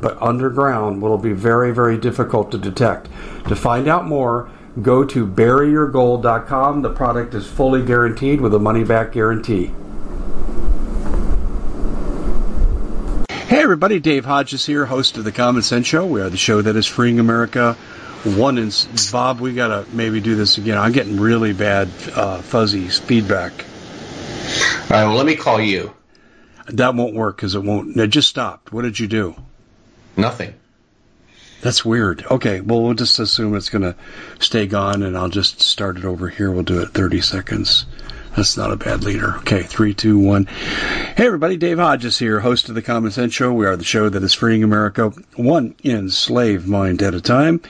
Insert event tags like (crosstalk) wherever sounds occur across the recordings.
but underground will be very, very difficult to detect. To find out more, go to buryyourgold.com. The product is fully guaranteed with a money back guarantee. Hey everybody, Dave Hodges here, host of the Common Sense Show. We are the show that is freeing America one in Bob, we gotta maybe do this again. I'm getting really bad uh, fuzzy feedback. All right, well, let me call you. That won't work because it won't. It just stopped. What did you do? Nothing. That's weird. Okay, well, we'll just assume it's going to stay gone, and I'll just start it over here. We'll do it 30 seconds. That's not a bad leader. Okay, three, two, one. Hey, everybody, Dave Hodges here, host of the Common Sense Show. We are the show that is freeing America one enslaved mind at a time.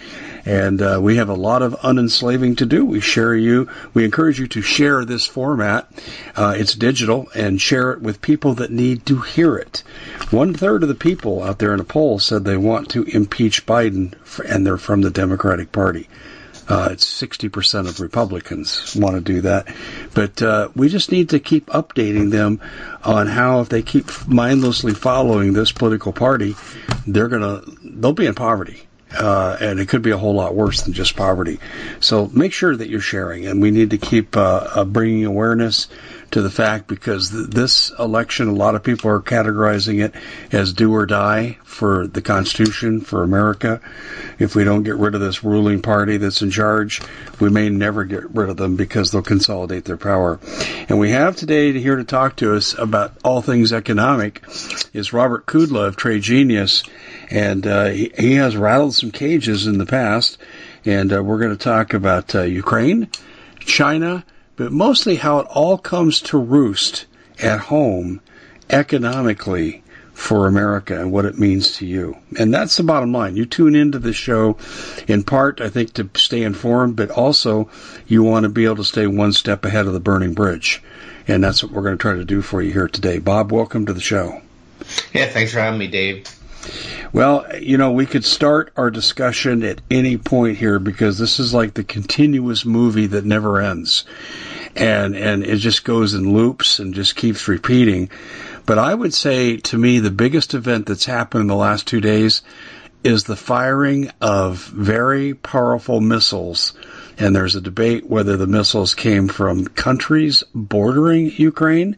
And uh, we have a lot of unenslaving to do. We share you, we encourage you to share this format. Uh, it's digital and share it with people that need to hear it. One third of the people out there in a poll said they want to impeach Biden, and they're from the Democratic Party. Uh, it's 60% of Republicans want to do that. But uh, we just need to keep updating them on how if they keep mindlessly following this political party, they're going to, they'll be in poverty. Uh, and it could be a whole lot worse than just poverty. So make sure that you're sharing, and we need to keep uh, uh, bringing awareness to the fact because th- this election, a lot of people are categorizing it as do or die for the Constitution, for America. If we don't get rid of this ruling party that's in charge, we may never get rid of them because they'll consolidate their power. And we have today to here to talk to us about all things economic is Robert Kudla of Trade Genius. And uh, he, he, has rattled some cages in the past. And uh, we're going to talk about uh, Ukraine, China, but mostly how it all comes to roost at home economically for America and what it means to you. And that's the bottom line. You tune into the show in part, I think, to stay informed, but also you want to be able to stay one step ahead of the burning bridge. And that's what we're going to try to do for you here today. Bob, welcome to the show. Yeah, thanks for having me, Dave. Well, you know, we could start our discussion at any point here because this is like the continuous movie that never ends. And, and it just goes in loops and just keeps repeating. But I would say to me, the biggest event that's happened in the last two days is the firing of very powerful missiles. And there's a debate whether the missiles came from countries bordering Ukraine,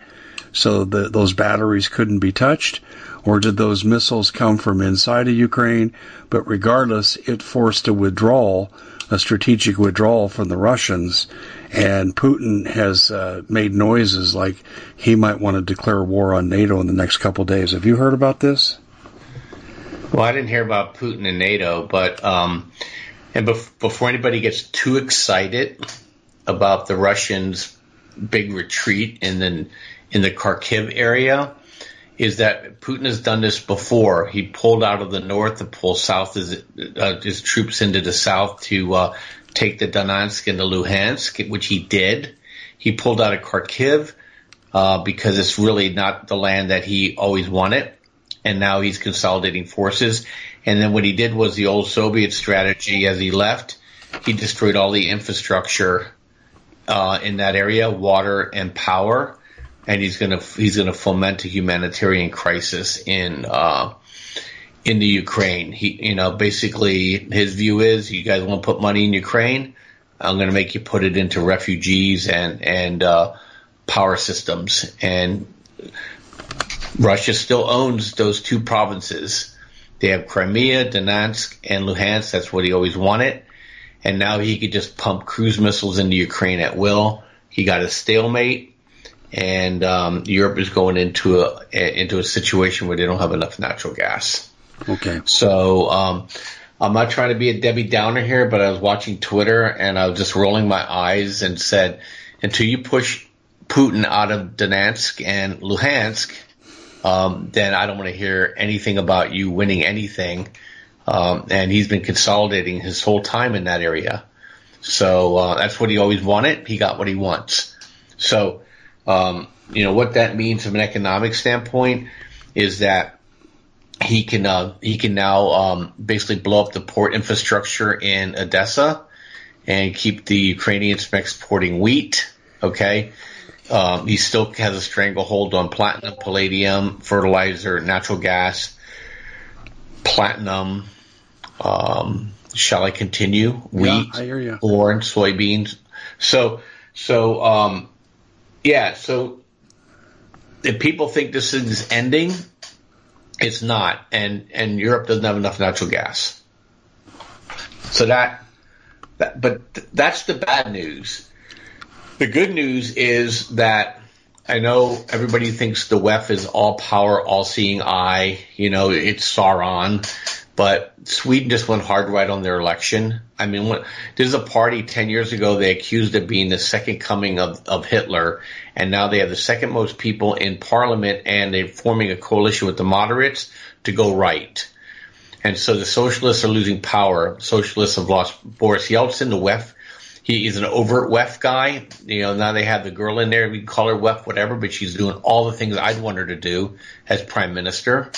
so that those batteries couldn't be touched, or did those missiles come from inside of Ukraine? But regardless, it forced a withdrawal, a strategic withdrawal from the Russians. And Putin has uh, made noises like he might want to declare war on NATO in the next couple days. Have you heard about this? Well, I didn't hear about Putin and NATO, but um, and bef- before anybody gets too excited about the Russians' big retreat in the in the Kharkiv area, is that Putin has done this before. He pulled out of the north to pull south his, uh, his troops into the south to uh, take the Donetsk and the Luhansk, which he did. He pulled out of Kharkiv uh, because it's really not the land that he always wanted, and now he's consolidating forces. And then what he did was the old Soviet strategy. As he left, he destroyed all the infrastructure uh, in that area, water and power and he's gonna he's gonna foment a humanitarian crisis in uh, in the Ukraine. He, you know, basically his view is, you guys want to put money in Ukraine, I'm to make you put it into refugees and and uh, power systems. And Russia still owns those two provinces. They have Crimea, Donetsk, and Luhansk. That's what he always wanted. And now he could just pump cruise missiles into Ukraine at will. He got a stalemate and um, Europe is going into a into a situation where they don't have enough natural gas. Okay. So um, I'm not trying to be a Debbie Downer here, but I was watching Twitter and I was just rolling my eyes and said, until you push Putin out of Donetsk and Luhansk, um, then I don't want to hear anything about you winning anything. Um, and he's been consolidating his whole time in that area. So uh, that's what he always wanted. He got what he wants. So, um, you know, what that means from an economic standpoint is that he can uh, he can now um, basically blow up the port infrastructure in Odessa and keep the Ukrainians from exporting wheat. Okay, um, he still has a stranglehold on platinum, palladium, fertilizer, natural gas, platinum. Um, shall I continue? Wheat, yeah, corn, soybeans. So, so, um, yeah. So, if people think this is ending, it's not, and and Europe doesn't have enough natural gas. So that, that but that's the bad news. The good news is that I know everybody thinks the WEF is all power, all seeing eye. You know, it's Sauron. But Sweden just went hard right on their election. I mean, when, there's a party 10 years ago they accused of being the second coming of, of Hitler, and now they have the second most people in parliament, and they're forming a coalition with the moderates to go right. And so the socialists are losing power. Socialists have lost Boris Yeltsin, the WEF. He is an overt WEF guy. You know, now they have the girl in there. We call her WEF, whatever, but she's doing all the things I'd want her to do as prime minister.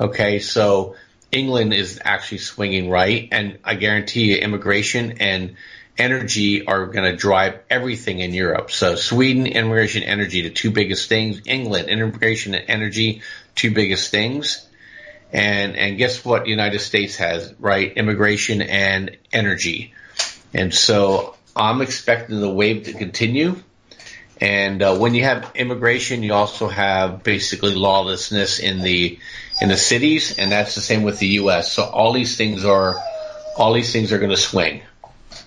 Okay, so England is actually swinging right, and I guarantee you, immigration and energy are going to drive everything in Europe. So Sweden, immigration, energy, the two biggest things. England, immigration and energy, two biggest things. And and guess what? The United States has right immigration and energy, and so I'm expecting the wave to continue. And uh, when you have immigration, you also have basically lawlessness in the in the cities, and that's the same with the U.S. So all these things are all these things are going to swing,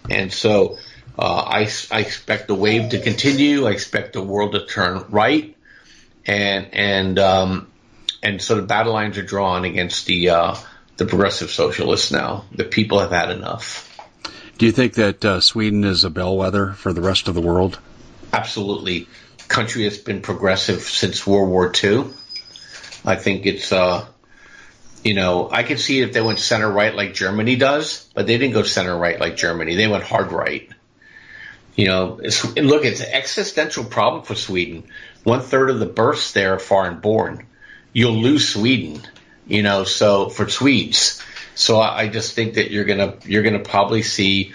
and so uh, I, I expect the wave to continue. I expect the world to turn right, and and um, and so the battle lines are drawn against the uh, the progressive socialists now. The people have had enough. Do you think that uh, Sweden is a bellwether for the rest of the world? Absolutely. Country has been progressive since World War II. I think it's, uh, you know, I could see if they went center right like Germany does, but they didn't go center right like Germany. They went hard right. You know, it's, look, it's an existential problem for Sweden. One third of the births there are foreign born. You'll lose Sweden, you know, so for Swedes. So I, I just think that you're gonna you're gonna probably see.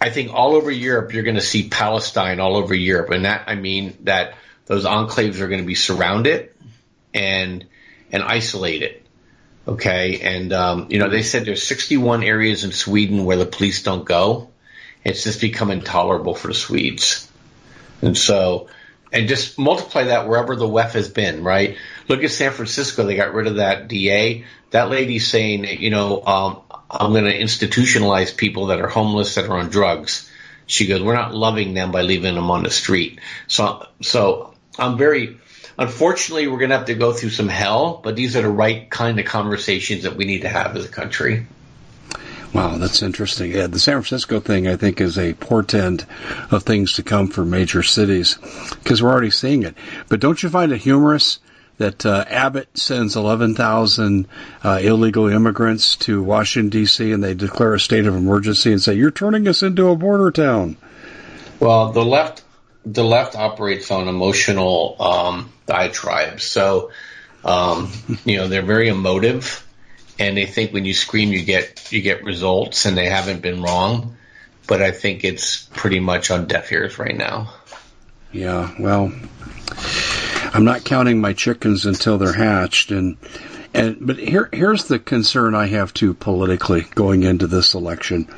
I think all over Europe you're gonna see Palestine all over Europe, and that I mean that those enclaves are going to be surrounded and and isolate it. Okay, and um, you know they said there's 61 areas in Sweden where the police don't go. It's just become intolerable for the Swedes, and so and just multiply that wherever the WEF has been. Right? Look at San Francisco; they got rid of that DA. That lady's saying, you know, um, I'm going to institutionalize people that are homeless that are on drugs. She goes, we're not loving them by leaving them on the street. So, so I'm very unfortunately, we're going to have to go through some hell, but these are the right kind of conversations that we need to have as a country. Wow, that's interesting. Yeah, the San Francisco thing, I think, is a portent of things to come for major cities because we're already seeing it. But don't you find it humorous that uh, Abbott sends 11,000 uh, illegal immigrants to Washington, D.C., and they declare a state of emergency and say, You're turning us into a border town? Well, the left the left operates on emotional um, diatribes. So, um, you know, they're very emotive, and they think when you scream, you get you get results, and they haven't been wrong. But I think it's pretty much on deaf ears right now. Yeah, well, I'm not counting my chickens until they're hatched, and and but here here's the concern I have too politically going into this election.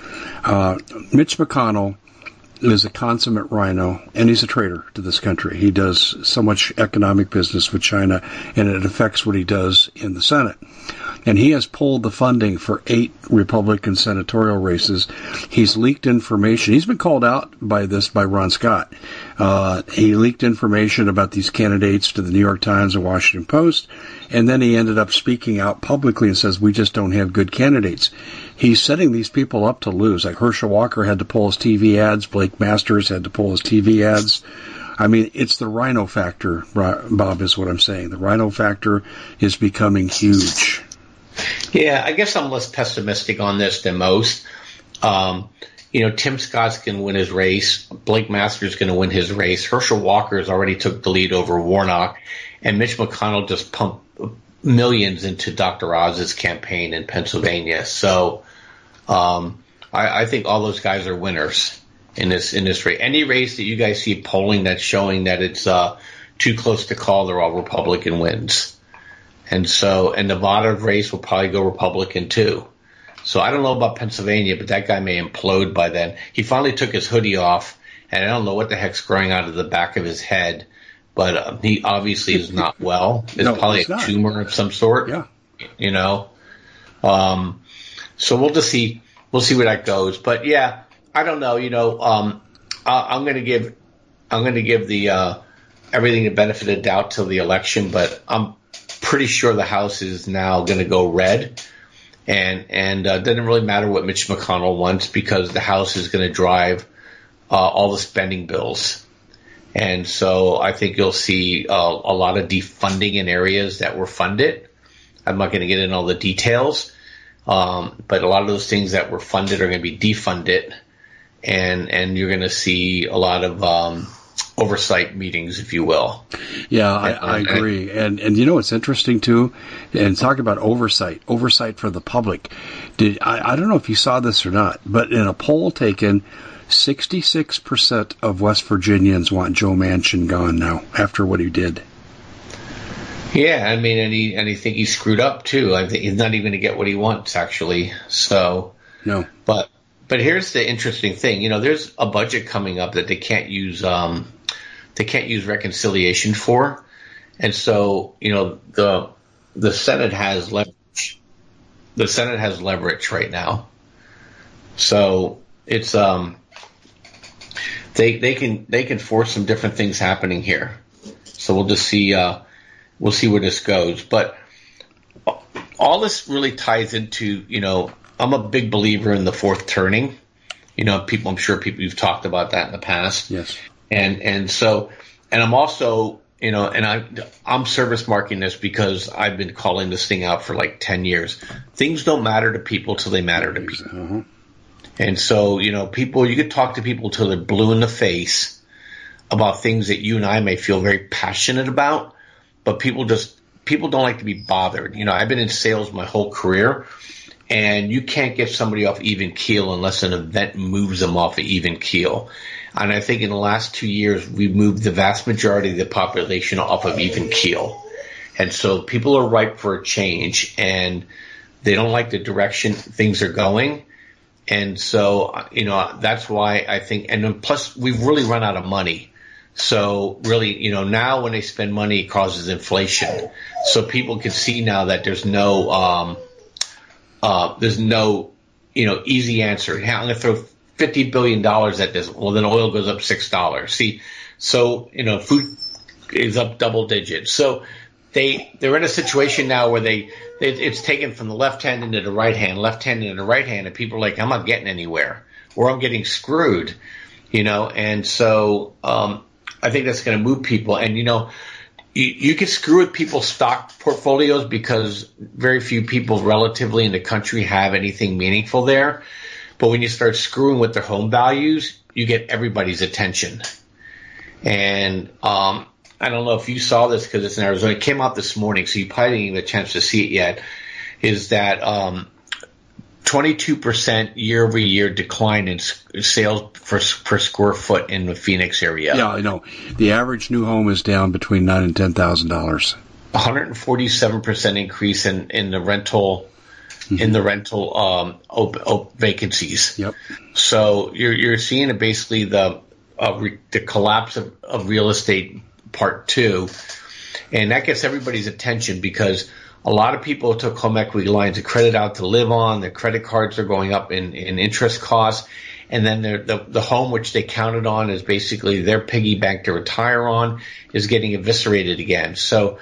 Uh, Mitch McConnell is a consummate RINO, and he's a traitor to this country. He does so much economic business with China, and it affects what he does in the Senate. And he has pulled the funding for eight Republican senatorial races. He's leaked information. He's been called out by this by Ron Scott Uh, he leaked information about these candidates to the New York Times and Washington Post, and then he ended up speaking out publicly and says, we just don't have good candidates. He's setting these people up to lose. Like Herschel Walker had to pull his TV ads, Blake Masters had to pull his TV ads. I mean, it's the RINO factor, Bob, is what I'm saying. The RINO factor is becoming huge. Yeah, I guess I'm less pessimistic on this than most. Um, you know, Tim Scott's going to win his race. Blake Masters is going to win his race. Herschel Walker has already took the lead over Warnock, and Mitch McConnell just pumped millions into Dr. Oz's campaign in Pennsylvania. So, um, I, I, think all those guys are winners in this industry. Any race that you guys see polling that's showing that it's uh, too close to call, they're all Republican wins. And so, and Nevada race will probably go Republican too. So I don't know about Pennsylvania, but that guy may implode by then. He finally took his hoodie off, and I don't know what the heck's growing out of the back of his head, but uh, he obviously is not well. It's no, probably a not. tumor of some sort. Yeah. You know? Um, so we'll just see, we'll see where that goes. But yeah, I don't know, you know, um, I, am going to give, I'm going to give the, uh, everything the benefit of doubt till the election, but I'm pretty sure the House is now going to go red and and uh, doesn't really matter what Mitch McConnell wants because the House is going to drive uh, all the spending bills, and so I think you'll see uh, a lot of defunding in areas that were funded. I'm not going to get in all the details, um, but a lot of those things that were funded are going to be defunded, and and you're going to see a lot of um, oversight meetings, if you will. Yeah, I, I agree. And and you know what's interesting too, and talk about oversight, oversight for the public. Did I, I don't know if you saw this or not, but in a poll taken, sixty six percent of West Virginians want Joe Manchin gone now after what he did. Yeah, I mean, and he and he think he screwed up too. I think he's not even going to get what he wants actually. So no, but but here's the interesting thing. You know, there's a budget coming up that they can't use. Um, they can't use reconciliation for, and so you know the the Senate has leverage. The Senate has leverage right now, so it's um they they can they can force some different things happening here. So we'll just see uh, we'll see where this goes, but all this really ties into you know I'm a big believer in the fourth turning. You know, people, I'm sure people, you've talked about that in the past. Yes. And, and so, and I'm also, you know, and I, I'm service marking this because I've been calling this thing out for like 10 years. Things don't matter to people till they matter to people. Uh-huh. And so, you know, people, you could talk to people till they're blue in the face about things that you and I may feel very passionate about, but people just, people don't like to be bothered. You know, I've been in sales my whole career and you can't get somebody off even keel unless an event moves them off of even keel. And I think in the last two years, we've moved the vast majority of the population off of even keel. And so people are ripe for a change and they don't like the direction things are going. And so, you know, that's why I think, and plus we've really run out of money. So really, you know, now when they spend money, it causes inflation. So people can see now that there's no, um, uh, there's no, you know, easy answer. I'm going to throw fifty billion dollars at this. Well, then oil goes up six dollars. See, so you know, food is up double digits. So they they're in a situation now where they it's taken from the left hand into the right hand, left hand into the right hand, and people are like, I'm not getting anywhere, or I'm getting screwed, you know. And so um, I think that's going to move people. And you know, you, you can screw with people's stock portfolios because very few people relatively in the country have anything meaningful there. But when you start screwing with their home values, you get everybody's attention. And um, I don't know if you saw this because it's in Arizona. It came out this morning, so you probably didn't even have a chance to see it yet. Is that um, 22% year over year decline in sales per, per square foot in the Phoenix area. Yeah, I know. The average new home is down between nine and ten thousand dollars. 147% increase in, in the rental mm-hmm. in the rental um, op, op vacancies. Yep. So you're you're seeing basically the uh, re, the collapse of, of real estate part two, and that gets everybody's attention because a lot of people took home equity lines of credit out to live on. Their credit cards are going up in, in interest costs. and then the the home which they counted on is basically their piggy bank to retire on is getting eviscerated again. So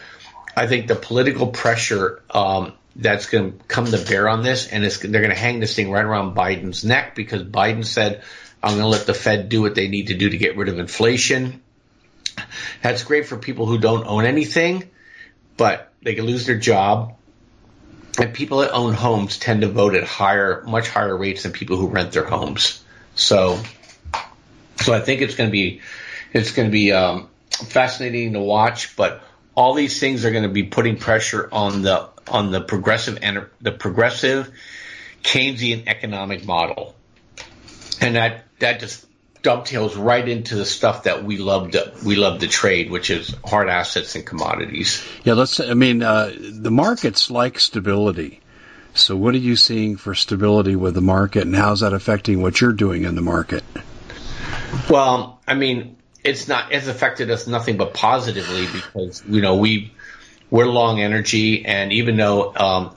I think the political pressure um, that's going to come to bear on this, and they're going to hang this thing right around Biden's neck because Biden said, "I'm going to let the Fed do what they need to do to get rid of inflation." That's great for people who don't own anything, but they can lose their job. And people that own homes tend to vote at higher, much higher rates than people who rent their homes. So, so I think it's going to be, it's going to be um, fascinating to watch. But all these things are going to be putting pressure on the on the progressive and the progressive Keynesian economic model, and that that just dovetails right into the stuff that we love to we love to trade, which is hard assets and commodities. Yeah, let's. I mean, uh, the markets like stability. So, what are you seeing for stability with the market, and how's that affecting what you're doing in the market? Well, I mean, it's not it's affected us nothing but positively because you know we we're long energy, and even though um,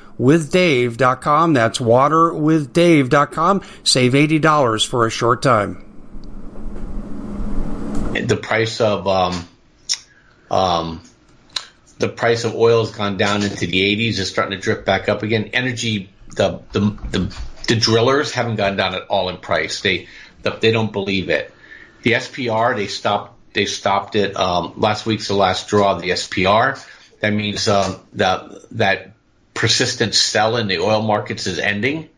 waterwithdave.com. That's waterwithdave.com. Save $80 for a short time. The price of um, um, the price of oil has gone down into the 80s. It's starting to drift back up again. Energy, the the the, the drillers haven't gone down at all in price. They the, they don't believe it. The SPR they stopped they stopped it um, last week's the last draw of the SPR. That means um, that that persistent sell in the oil markets is ending.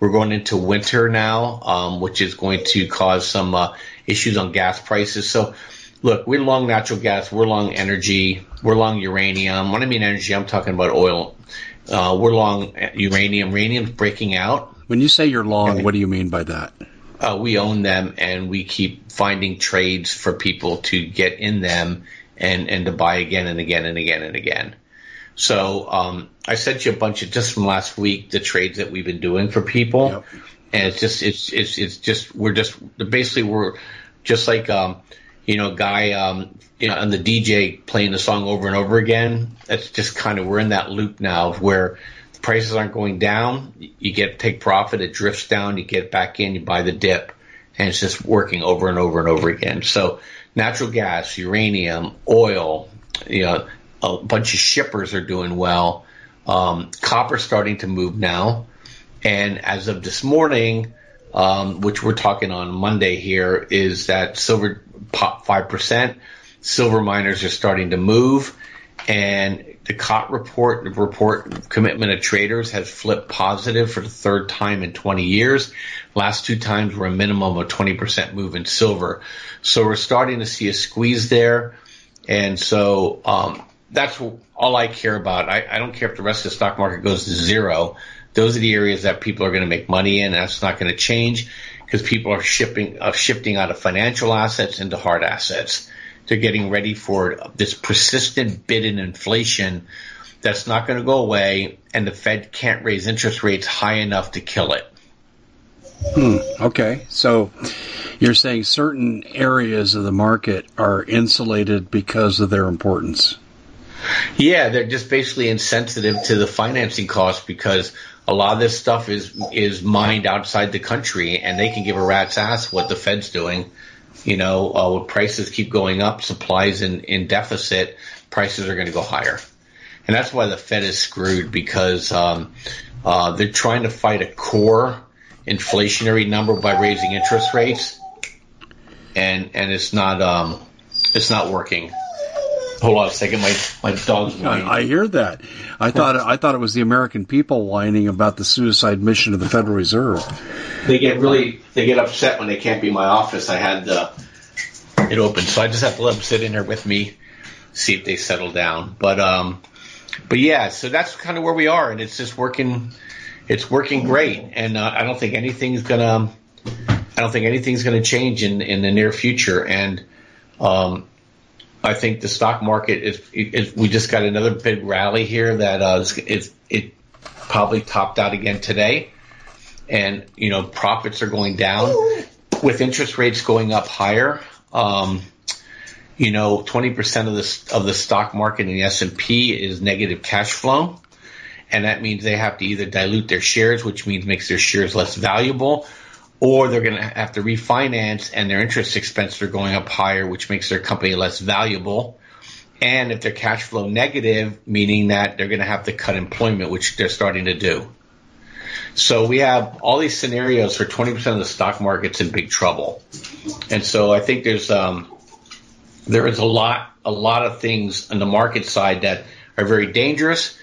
We're going into winter now, um, which is going to cause some uh, issues on gas prices. So, look, we're long natural gas, we're long energy, we're long uranium. When I mean energy, I'm talking about oil. Uh, we're long uranium. Uranium's breaking out. When you say you're long, what do you mean by that? Uh, we own them, and we keep finding trades for people to get in them and and to buy again and again and again and again. So um, I sent you a bunch of just from last week the trades that we've been doing for people, yep. and it's just it's it's it's just we're just basically we're just like um, you know a guy um, you know on the DJ playing the song over and over again. That's just kind of we're in that loop now where the prices aren't going down. You get take profit, it drifts down, you get back in, you buy the dip, and it's just working over and over and over again. So natural gas, uranium, oil, you know, a bunch of shippers are doing well. Um, copper's starting to move now, and as of this morning, um, which we're talking on Monday here, is that silver pop five percent. Silver miners are starting to move, and the COT report, the report commitment of traders has flipped positive for the third time in 20 years. Last two times were a minimum of 20% move in silver. So we're starting to see a squeeze there. And so, um, that's all I care about. I, I don't care if the rest of the stock market goes to zero. Those are the areas that people are going to make money in. That's not going to change because people are shipping, uh, shifting out of financial assets into hard assets. They're getting ready for this persistent bid in inflation that's not going to go away, and the Fed can't raise interest rates high enough to kill it. Hmm. Okay. So you're saying certain areas of the market are insulated because of their importance. Yeah, they're just basically insensitive to the financing costs because a lot of this stuff is is mined outside the country, and they can give a rat's ass what the Fed's doing. You know, uh, prices keep going up, supplies in, in deficit, prices are going to go higher, and that's why the Fed is screwed because um, uh, they're trying to fight a core inflationary number by raising interest rates, and and it's not um, it's not working. Hold on a second, my my dog's whining. I hear that. I thought I thought it was the American people whining about the suicide mission of the Federal Reserve. They get really they get upset when they can't be in my office. I had the it open, so I just have to let them sit in there with me, see if they settle down. But um, but yeah, so that's kind of where we are, and it's just working. It's working great, and uh, I don't think anything's gonna. I don't think anything's gonna change in in the near future, and um, I think the stock market is, is we just got another big rally here that uh, is, is it probably topped out again today, and you know profits are going down with interest rates going up higher. Um, you know, 20% of the of the stock market in the S and P is negative cash flow, and that means they have to either dilute their shares, which means makes their shares less valuable, or they're going to have to refinance and their interest expenses are going up higher, which makes their company less valuable. And if they're cash flow negative, meaning that they're going to have to cut employment, which they're starting to do. So we have all these scenarios for 20% of the stock market's in big trouble. And so I think there's, um, there is a lot, a lot of things on the market side that are very dangerous,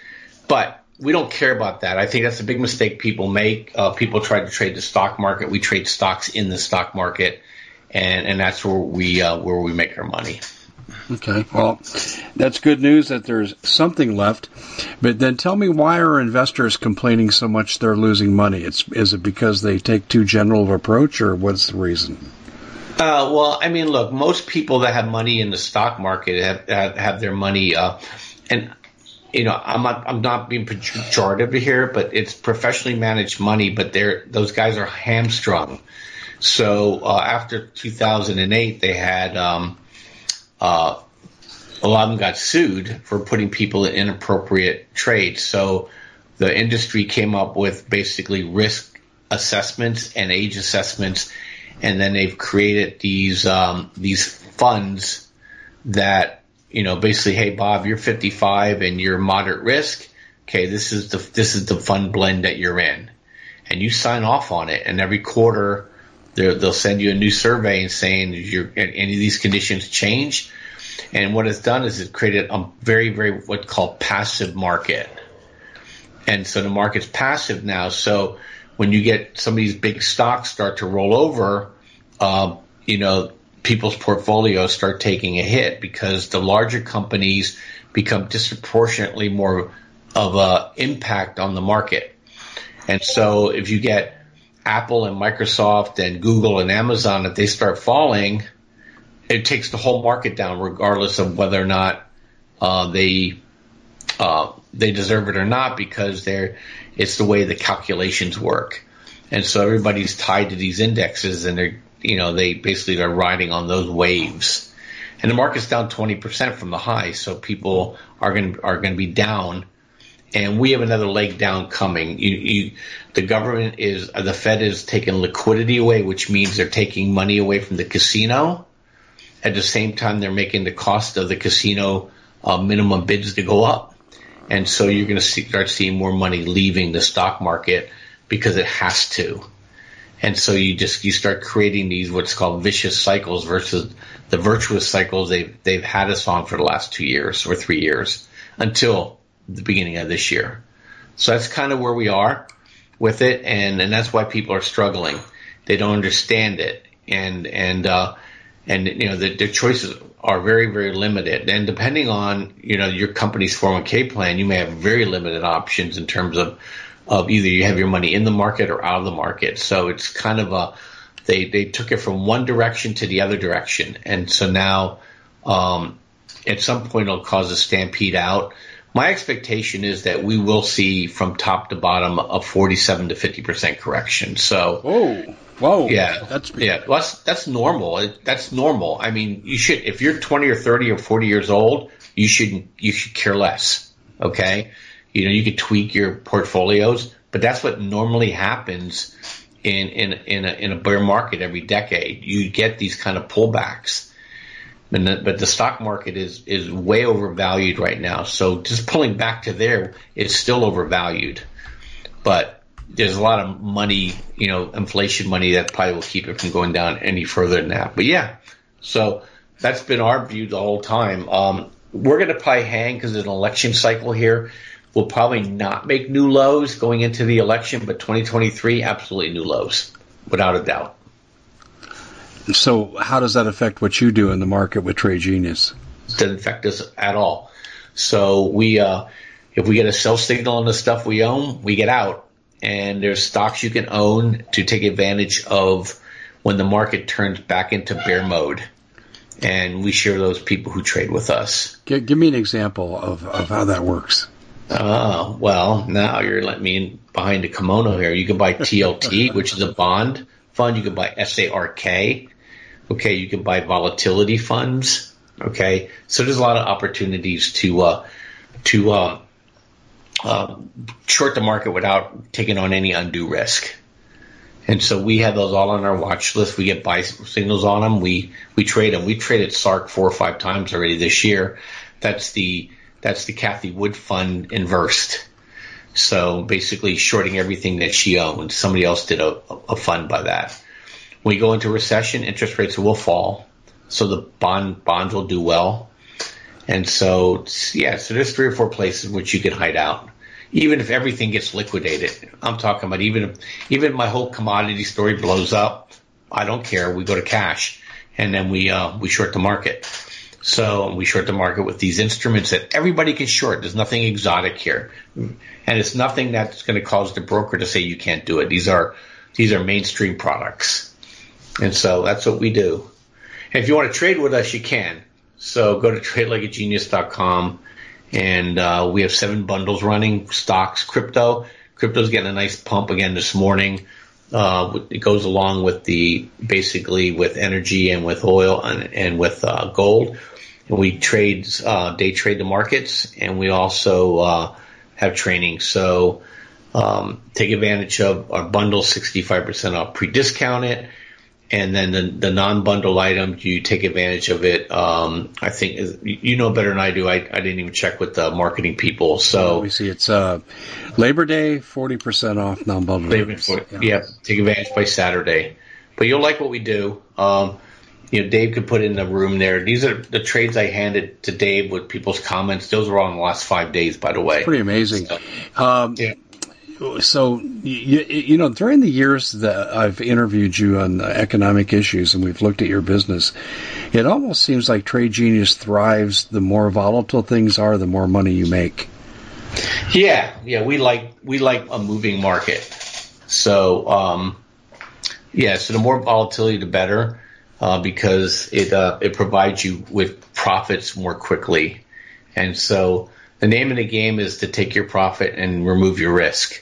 but we don't care about that. I think that's a big mistake people make. Uh, people try to trade the stock market. We trade stocks in the stock market, and and that's where we uh, where we make our money. Okay, well, that's good news that there's something left. But then tell me why are investors complaining so much they're losing money? It's is it because they take too general of approach, or what's the reason? Uh, well, I mean, look, most people that have money in the stock market have have, have their money, uh, and you know, I'm not, I'm not being pejorative here, but it's professionally managed money, but they're, those guys are hamstrung. So, uh, after 2008, they had, um, uh, a lot of them got sued for putting people in inappropriate trades. So the industry came up with basically risk assessments and age assessments, and then they've created these um, these funds that you know, basically, hey Bob, you're 55 and you're moderate risk. Okay, this is the this is the fund blend that you're in, and you sign off on it. And every quarter, they'll send you a new survey and saying your any of these conditions change. And what it's done is it created a very very what's called passive market. And so the market's passive now. So when you get some of these big stocks start to roll over, uh, you know, people's portfolios start taking a hit because the larger companies become disproportionately more of a impact on the market. And so if you get Apple and Microsoft and Google and Amazon, if they start falling, it takes the whole market down, regardless of whether or not uh, they uh, they deserve it or not, because they're it's the way the calculations work. And so everybody's tied to these indexes, and they're you know, they basically are riding on those waves. And the market's down 20% from the high, so people are going are going to be down and we have another leg down coming. You, you, the government is, the Fed is taking liquidity away, which means they're taking money away from the casino. At the same time, they're making the cost of the casino uh, minimum bids to go up. And so you're going to see, start seeing more money leaving the stock market because it has to. And so you just, you start creating these what's called vicious cycles versus the virtuous cycles they've, they've had us on for the last two years or three years until the beginning of this year. So that's kind of where we are with it. And, and that's why people are struggling. They don't understand it. And, and, uh, and you know the, the choices are very very limited and depending on you know your company's 401k plan you may have very limited options in terms of of either you have your money in the market or out of the market so it's kind of a they they took it from one direction to the other direction and so now um, at some point it'll cause a stampede out my expectation is that we will see from top to bottom a 47 to 50 percent correction so oh Whoa. Yeah. That's yeah. Well, that's that's normal. That's normal. I mean, you should if you're 20 or 30 or 40 years old, you should you should care less. Okay. You know, you could tweak your portfolios, but that's what normally happens in in in a, in a bear market every decade. You get these kind of pullbacks. The, but the stock market is is way overvalued right now. So just pulling back to there, it's still overvalued. But there's a lot of money, you know, inflation money that probably will keep it from going down any further than that. But yeah, so that's been our view the whole time. Um, we're going to probably hang because there's an election cycle here. We'll probably not make new lows going into the election, but 2023, absolutely new lows, without a doubt. So, how does that affect what you do in the market with Trade Genius? It doesn't affect us at all. So, we, uh, if we get a sell signal on the stuff we own, we get out and there's stocks you can own to take advantage of when the market turns back into bear mode. And we share those people who trade with us. Give, give me an example of, of how that works. Oh, well, now you're letting me in behind the kimono here. You can buy TLT, (laughs) which is a bond fund. You can buy SARK. Okay. You can buy volatility funds. Okay. So there's a lot of opportunities to, uh, to, uh, uh, short the market without taking on any undue risk. And so we have those all on our watch list. We get buy signals on them. We we trade them. We traded SARK four or five times already this year. That's the that's the Cathie Wood fund inversed. So basically shorting everything that she owns. Somebody else did a, a fund by that. When we go into recession, interest rates will fall. So the bond bonds will do well. And so yeah, so there's three or four places which you can hide out even if everything gets liquidated, I'm talking about even if, even my whole commodity story blows up, I don't care. We go to cash and then we, uh, we short the market. So we short the market with these instruments that everybody can short. There's nothing exotic here. And it's nothing that's going to cause the broker to say you can't do it. These are, these are mainstream products. And so that's what we do. And if you want to trade with us, you can. So go to tradelikeagenius.com and uh, we have seven bundles running stocks crypto crypto's getting a nice pump again this morning uh, it goes along with the basically with energy and with oil and, and with uh, gold and we trade uh, day trade the markets and we also uh, have training so um, take advantage of our bundle 65% off pre-discount it and then the, the non-bundle item, you take advantage of it. Um, I think you know better than I do. I, I didn't even check with the marketing people. So we see it's uh, Labor Day, forty percent off non-bundle. Labor, yeah. yeah, take advantage by Saturday. But you'll like what we do. Um, you know, Dave could put in the room there. These are the trades I handed to Dave with people's comments. Those were all in the last five days, by the way. Pretty amazing. So, um, yeah so you, you know during the years that I've interviewed you on economic issues and we've looked at your business, it almost seems like Trade Genius thrives. The more volatile things are, the more money you make. Yeah, yeah, we like we like a moving market. So um, yeah, so the more volatility, the better, uh, because it uh, it provides you with profits more quickly, and so the name of the game is to take your profit and remove your risk.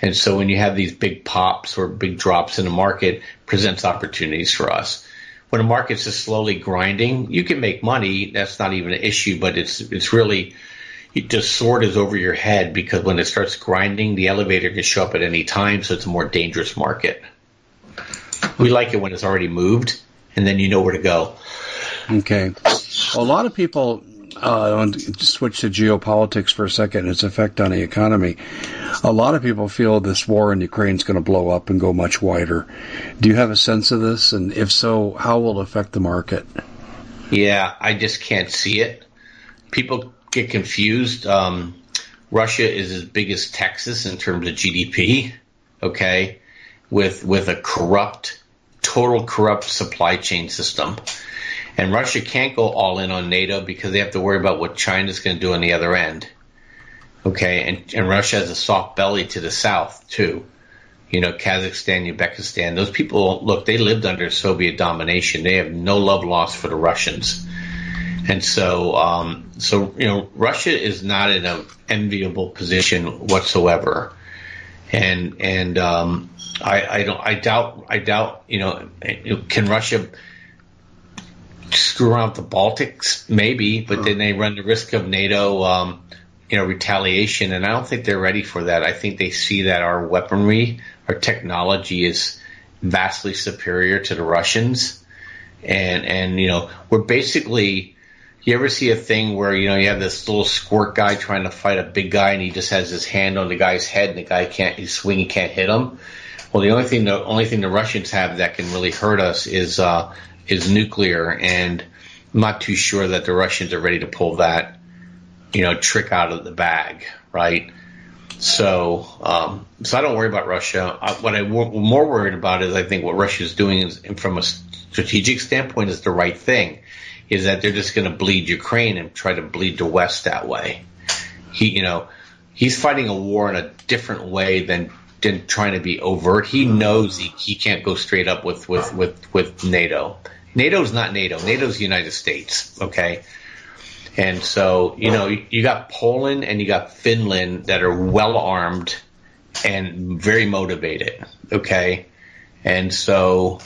And so when you have these big pops or big drops in the market, presents opportunities for us. When the market's just slowly grinding, you can make money. That's not even an issue, but it's, it's really, the sword is over your head because when it starts grinding, the elevator can show up at any time, so it's a more dangerous market. We like it when it's already moved, and then you know where to go. Okay. Well, a lot of people uh, switch to geopolitics for a second, and its effect on the economy. A lot of people feel this war in Ukraine is going to blow up and go much wider. Do you have a sense of this? And if so, how will it affect the market? Yeah, I just can't see it. People get confused. Um, Russia is as big as Texas in terms of GDP. Okay, with with a corrupt, total corrupt supply chain system. And Russia can't go all in on NATO because they have to worry about what China's going to do on the other end. Okay, and, and Russia has a soft belly to the south too. You know, Kazakhstan, Uzbekistan, those people, look, they lived under Soviet domination. They have no love lost for the Russians. And so, um, so, you know, Russia is not in an enviable position whatsoever. And, and, um, I, I don't, I doubt, I doubt, you know, can Russia screw around the Baltics? Maybe, but then they run the risk of NATO, um, you know, retaliation. And I don't think they're ready for that. I think they see that our weaponry, our technology is vastly superior to the Russians. And, and, you know, we're basically, you ever see a thing where, you know, you have this little squirt guy trying to fight a big guy and he just has his hand on the guy's head and the guy can't, he's swinging, can't hit him. Well, the only thing, the only thing the Russians have that can really hurt us is, uh, is nuclear, and I'm not too sure that the Russians are ready to pull that, you know, trick out of the bag, right? So, um, so I don't worry about Russia. I, what I'm more worried about is I think what Russia is doing is, from a strategic standpoint, is the right thing. Is that they're just going to bleed Ukraine and try to bleed the West that way. He, you know, he's fighting a war in a different way than than trying to be overt. He knows he, he can't go straight up with with with with NATO. NATO's not NATO. NATO's the United States. Okay. And so, you know, you, got Poland and you got Finland that are well armed and very motivated. Okay. And so,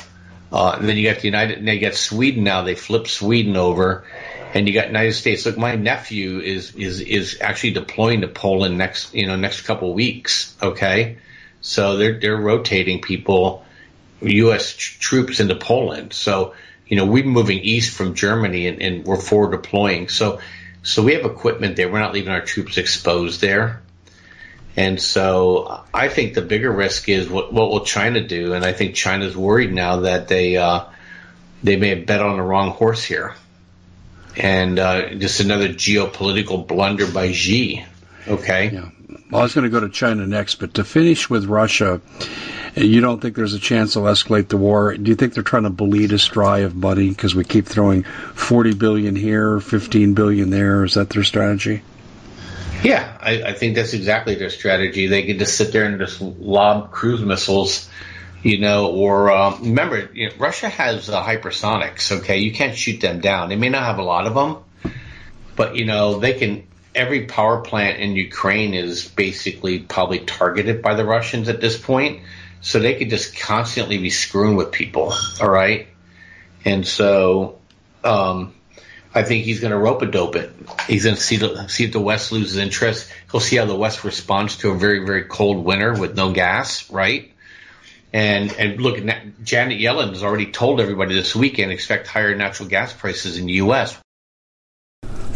uh, then you got the United, and you got Sweden now. They flipped Sweden over and you got United States. Look, my nephew is, is, is actually deploying to Poland next, you know, next couple of weeks. Okay. So they're, they're rotating people, U.S. troops into Poland. So, you know, we're moving east from Germany and, and we're forward deploying. So, so we have equipment there. We're not leaving our troops exposed there. And so I think the bigger risk is what, what will China do? And I think China's worried now that they, uh, they may have bet on the wrong horse here. And, uh, just another geopolitical blunder by Xi. Okay. Yeah. Well, I was going to go to China next, but to finish with Russia, you don't think there's a chance they'll escalate the war? Do you think they're trying to bleed us dry of money because we keep throwing 40 billion here, 15 billion there? Is that their strategy? Yeah, I, I think that's exactly their strategy. They can just sit there and just lob cruise missiles, you know, or um, remember, you know, Russia has uh, hypersonics. Okay, you can't shoot them down. They may not have a lot of them, but you know they can every power plant in Ukraine is basically probably targeted by the Russians at this point. So they could just constantly be screwing with people. All right. And so, um, I think he's going to rope a dope it. He's going to see see if the West loses interest. He'll see how the West responds to a very, very cold winter with no gas, right? And, and look, Janet Yellen has already told everybody this weekend expect higher natural gas prices in the U.S.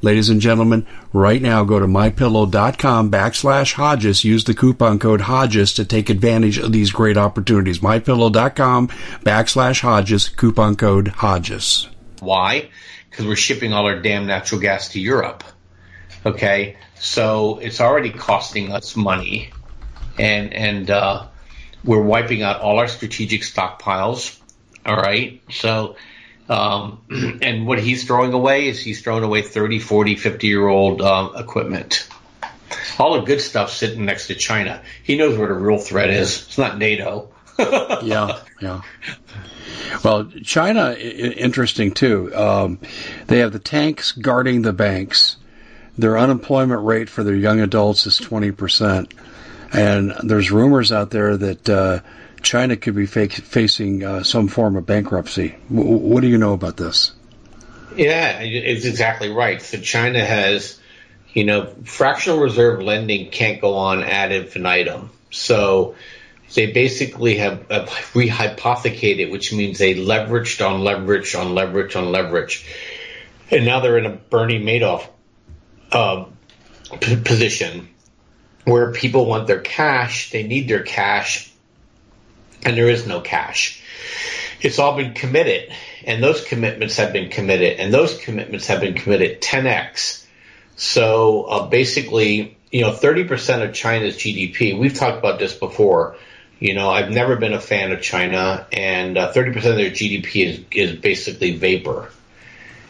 Ladies and gentlemen, right now go to mypillow.com backslash Hodges. Use the coupon code Hodges to take advantage of these great opportunities. Mypillow.com backslash Hodges, coupon code Hodges. Why? Because we're shipping all our damn natural gas to Europe. Okay, so it's already costing us money, and and uh, we're wiping out all our strategic stockpiles. All right, so um, (clears throat) and what he's throwing away is he's throwing away 30, 40, 50 year old um, equipment. All the good stuff sitting next to China. He knows where the real threat is. It's not NATO. (laughs) yeah, yeah. Well, China, interesting too. Um, they have the tanks guarding the banks. Their unemployment rate for their young adults is 20%. And there's rumors out there that uh, China could be facing uh, some form of bankruptcy. W- what do you know about this? Yeah, it's exactly right. So China has, you know, fractional reserve lending can't go on ad infinitum. So they basically have, have rehypothecated, which means they leveraged on leverage on leverage on leverage. And now they're in a Bernie Madoff uh, p- position where people want their cash, they need their cash, and there is no cash. It's all been committed, and those commitments have been committed, and those commitments have been committed 10x. So uh, basically, you know, 30% of China's GDP, we've talked about this before. You know, I've never been a fan of China, and uh, 30% of their GDP is, is basically vapor.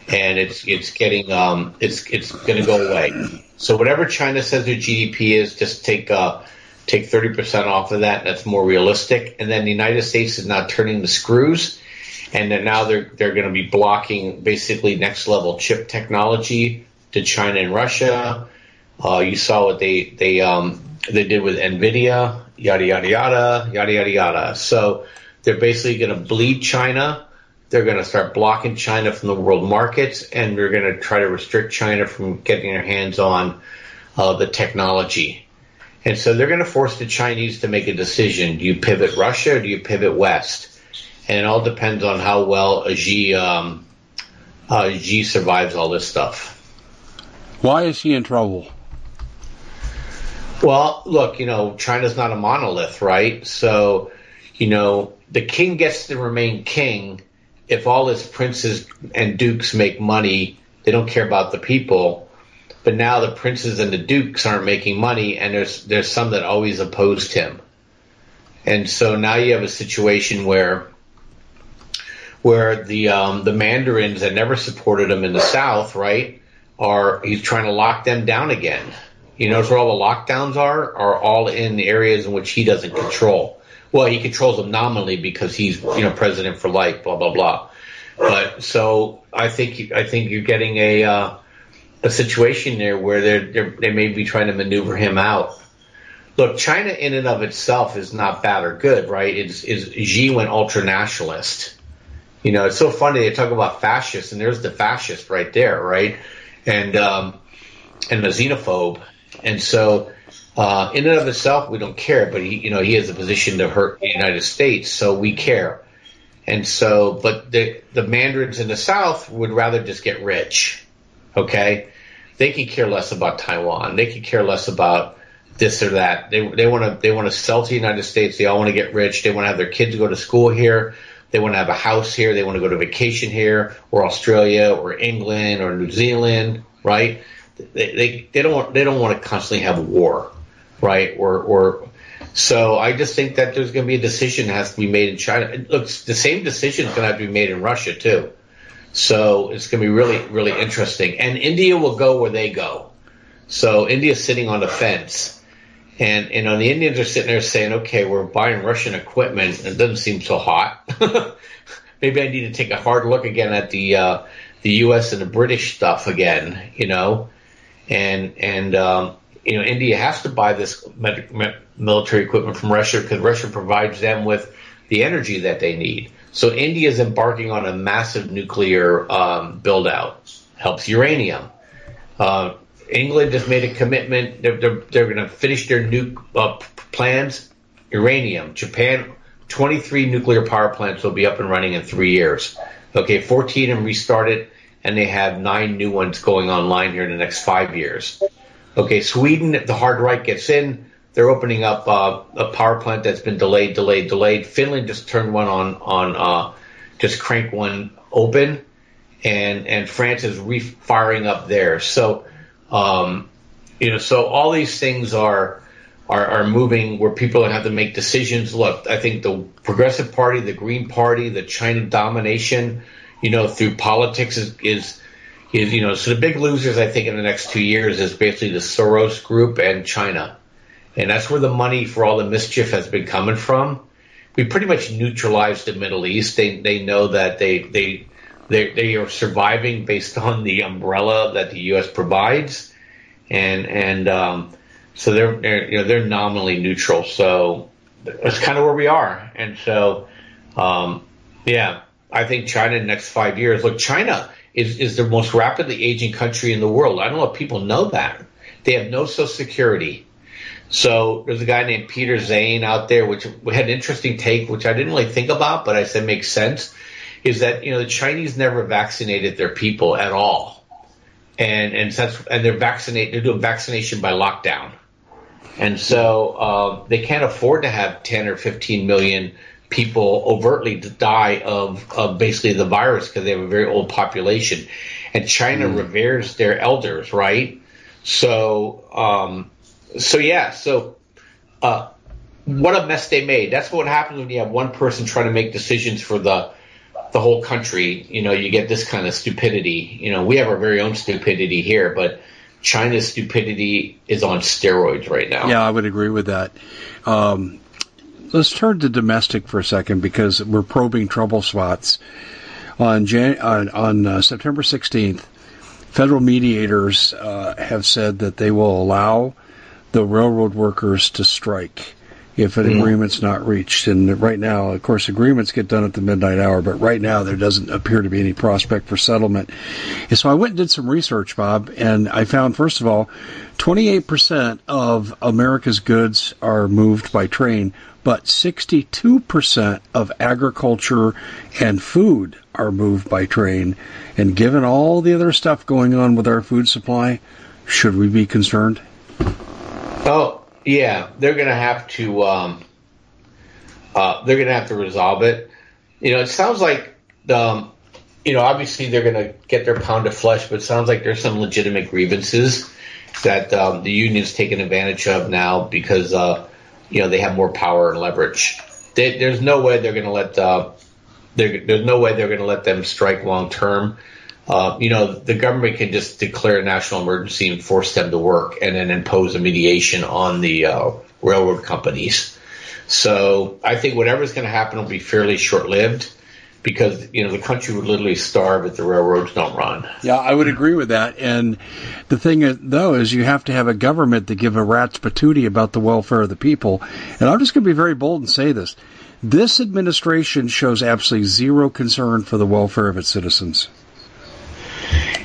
And it's, it's getting, um, it's, it's going to go away. So whatever China says their GDP is, just take, uh, take 30% off of that. That's more realistic. And then the United States is now turning the screws and then now they're, they're going to be blocking basically next level chip technology to China and Russia. Uh, you saw what they, they, um, they did with NVIDIA, yada, yada, yada, yada, yada, yada. So they're basically going to bleed China. They're going to start blocking China from the world markets and they're going to try to restrict China from getting their hands on uh, the technology. And so they're going to force the Chinese to make a decision. Do you pivot Russia or do you pivot West? And it all depends on how well Xi, um, uh, Xi survives all this stuff. Why is he in trouble? Well, look, you know, China's not a monolith, right? So, you know, the king gets to remain king if all his princes and dukes make money. They don't care about the people. But now the princes and the dukes aren't making money, and there's there's some that always opposed him. And so now you have a situation where where the um, the mandarins that never supported him in the South, right, are he's trying to lock them down again. You notice where all the lockdowns are? Are all in areas in which he doesn't control. Well, he controls them nominally because he's, you know, president for life, blah, blah, blah. But so I think, I think you're getting a, uh, a situation there where they're, they're, they may be trying to maneuver him out. Look, China in and of itself is not bad or good, right? It's, is Xi went ultra nationalist. You know, it's so funny they talk about fascists, and there's the fascist right there, right? And um, and the xenophobe, and so, uh, in and of itself, we don't care, but he, you know, he has a position to hurt the United States, so we care. And so, but the, the mandarins in the South would rather just get rich. Okay. They can care less about Taiwan. They can care less about this or that. They, they want to, they want to sell to the United States. They all want to get rich. They want to have their kids go to school here. They want to have a house here. They want to go to vacation here or Australia or England or New Zealand, right? they, they, they don't want, they don't want to constantly have war, right? Or, or, so I just think that there's going to be a decision that has to be made in China. Looks the same decision is going to have to be made in Russia too. So it's going to be really, really interesting. And India will go where they go. So India's sitting on the fence. And, you know, the Indians are sitting there saying, okay, we're buying Russian equipment. It doesn't seem so hot. (laughs) Maybe I need to take a hard look again at the, uh, the U.S. and the British stuff again, you know and and um, you know India has to buy this military equipment from Russia because Russia provides them with the energy that they need. So India is embarking on a massive nuclear um, build out. Helps uranium. Uh, England has made a commitment. They're, they're, they're going to finish their nuke uh, plans. Uranium. Japan, 23 nuclear power plants will be up and running in three years. Okay, 14 and restarted and they have nine new ones going online here in the next five years. Okay, Sweden, if the hard right gets in. They're opening up uh, a power plant that's been delayed, delayed, delayed. Finland just turned one on, on uh, just crank one open, and and France is refiring up there. So, um, you know, so all these things are, are are moving where people have to make decisions. Look, I think the Progressive Party, the Green Party, the China domination you know, through politics is, is, is, you know, so the big losers, I think, in the next two years is basically the Soros group and China. And that's where the money for all the mischief has been coming from. we pretty much neutralized the Middle East. They they know that they they they they are surviving based on the umbrella that the U.S. provides, and and um, so they're, they're you know they're nominally neutral. So that's kind of where we are, and so um, yeah, I think China in the next five years. Look, China is is the most rapidly aging country in the world. I don't know if people know that. They have no social security. So there's a guy named Peter Zeihan out there, which had an interesting take, which I didn't really think about, but I said makes sense. Is that you know the Chinese never vaccinated their people at all, and and that's and they're vaccinated. They're doing vaccination by lockdown, and so uh, they can't afford to have 10 or 15 million people overtly die of, of basically the virus because they have a very old population. And China mm. reveres their elders, right? So, um, so yeah, so, uh, what a mess they made. That's what happens when you have one person trying to make decisions for the, the whole country. You know, you get this kind of stupidity. You know, we have our very own stupidity here, but China's stupidity is on steroids right now. Yeah, I would agree with that. Um, let's turn to domestic for a second because we're probing trouble spots. On, Jan- on, on uh, September 16th, federal mediators uh, have said that they will allow the railroad workers to strike if an mm. agreement's not reached. And right now, of course, agreements get done at the midnight hour, but right now there doesn't appear to be any prospect for settlement. And so I went and did some research, Bob, and I found, first of all, 28% of America's goods are moved by train, but 62% of agriculture and food are moved by train. And given all the other stuff going on with our food supply, should we be concerned? Oh, yeah, they're to have to. Um, uh, they're to have to resolve it. You know, it sounds like, um, you know, obviously they're to get their pound of flesh, but it sounds like there's some legitimate grievances that um, the union's taken advantage of now because, uh, you know, they have more power and leverage. They, there's no way they're to let. Uh, there's no way they're going to let them strike long term. Uh, you know, the government can just declare a national emergency and force them to work and then impose a mediation on the uh, railroad companies. So I think whatever's going to happen will be fairly short lived because you know the country would literally starve if the railroads don't run. Yeah, I would agree with that. And the thing though is you have to have a government to give a rat's patootie about the welfare of the people. And I'm just going to be very bold and say this: this administration shows absolutely zero concern for the welfare of its citizens.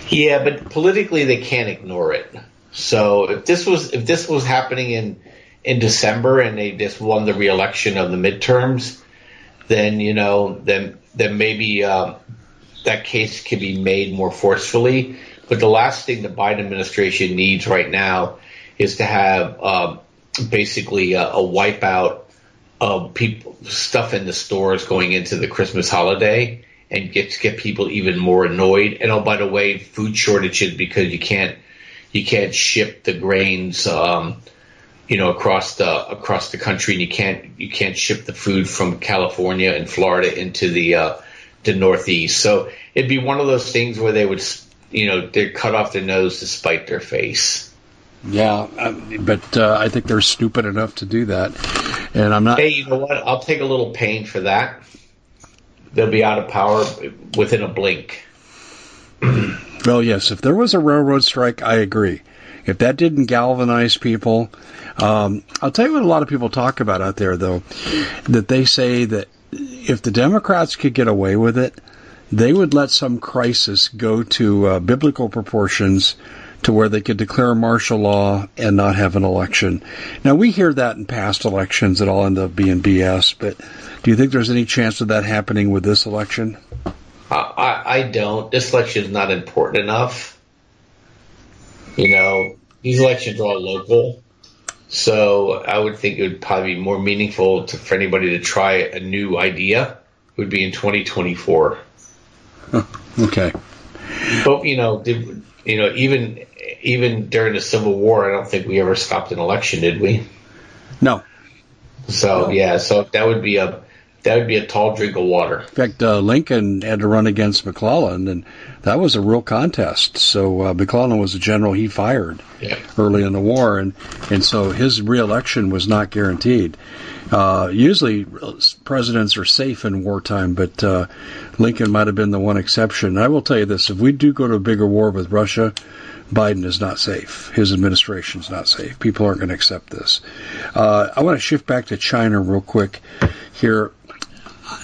Yeah, but politically they can't ignore it. So if this was if this was happening in in December and they just won the reelection of the midterms, then you know then then maybe um, that case can be made more forcefully. But the last thing the Biden administration needs right now is to have um, basically a, a wipeout of people stuff in the stores going into the Christmas holiday and get to get people even more annoyed. And oh, by the way, food shortages because you can't you can't ship the grains, um, you know, across the across the country, and you can't you can't ship the food from California and Florida into the uh, the Northeast. So it'd be one of those things where they would, you know, they cut off their nose to spite their face. Yeah, but uh, I think they're stupid enough to do that, and I'm not. Hey, you know what? I'll take a little pain for that they'll be out of power within a blink. (clears throat) well, yes, if there was a railroad strike, I agree. If that didn't galvanize people, um, I'll tell you what a lot of people talk about out there, though, that they say that if the Democrats could get away with it, they would let some crisis go to uh, biblical proportions to where they could declare martial law and not have an election. Now, we hear that in past elections, it all end up being BS, but do you think there's any chance of that happening with this election? I, I don't. This election is not important enough. You know, these elections are all local. So I would think it would probably be more meaningful to, for anybody to try a new idea It would be in 2024. okay. But you know, did, you know, even even during the Civil War, I don't think we ever stopped an election, did we? No. So no. yeah, so that would be a that would be a tall drink of water. In fact, uh, Lincoln had to run against McClellan, and that was a real contest. So uh, McClellan was a general he fired yeah. early in the war, and and so his reelection was not guaranteed. Uh, usually, presidents are safe in wartime, but uh, Lincoln might have been the one exception. I will tell you this: if we do go to a bigger war with Russia, Biden is not safe. His administration is not safe. People aren't going to accept this. Uh, I want to shift back to China real quick here.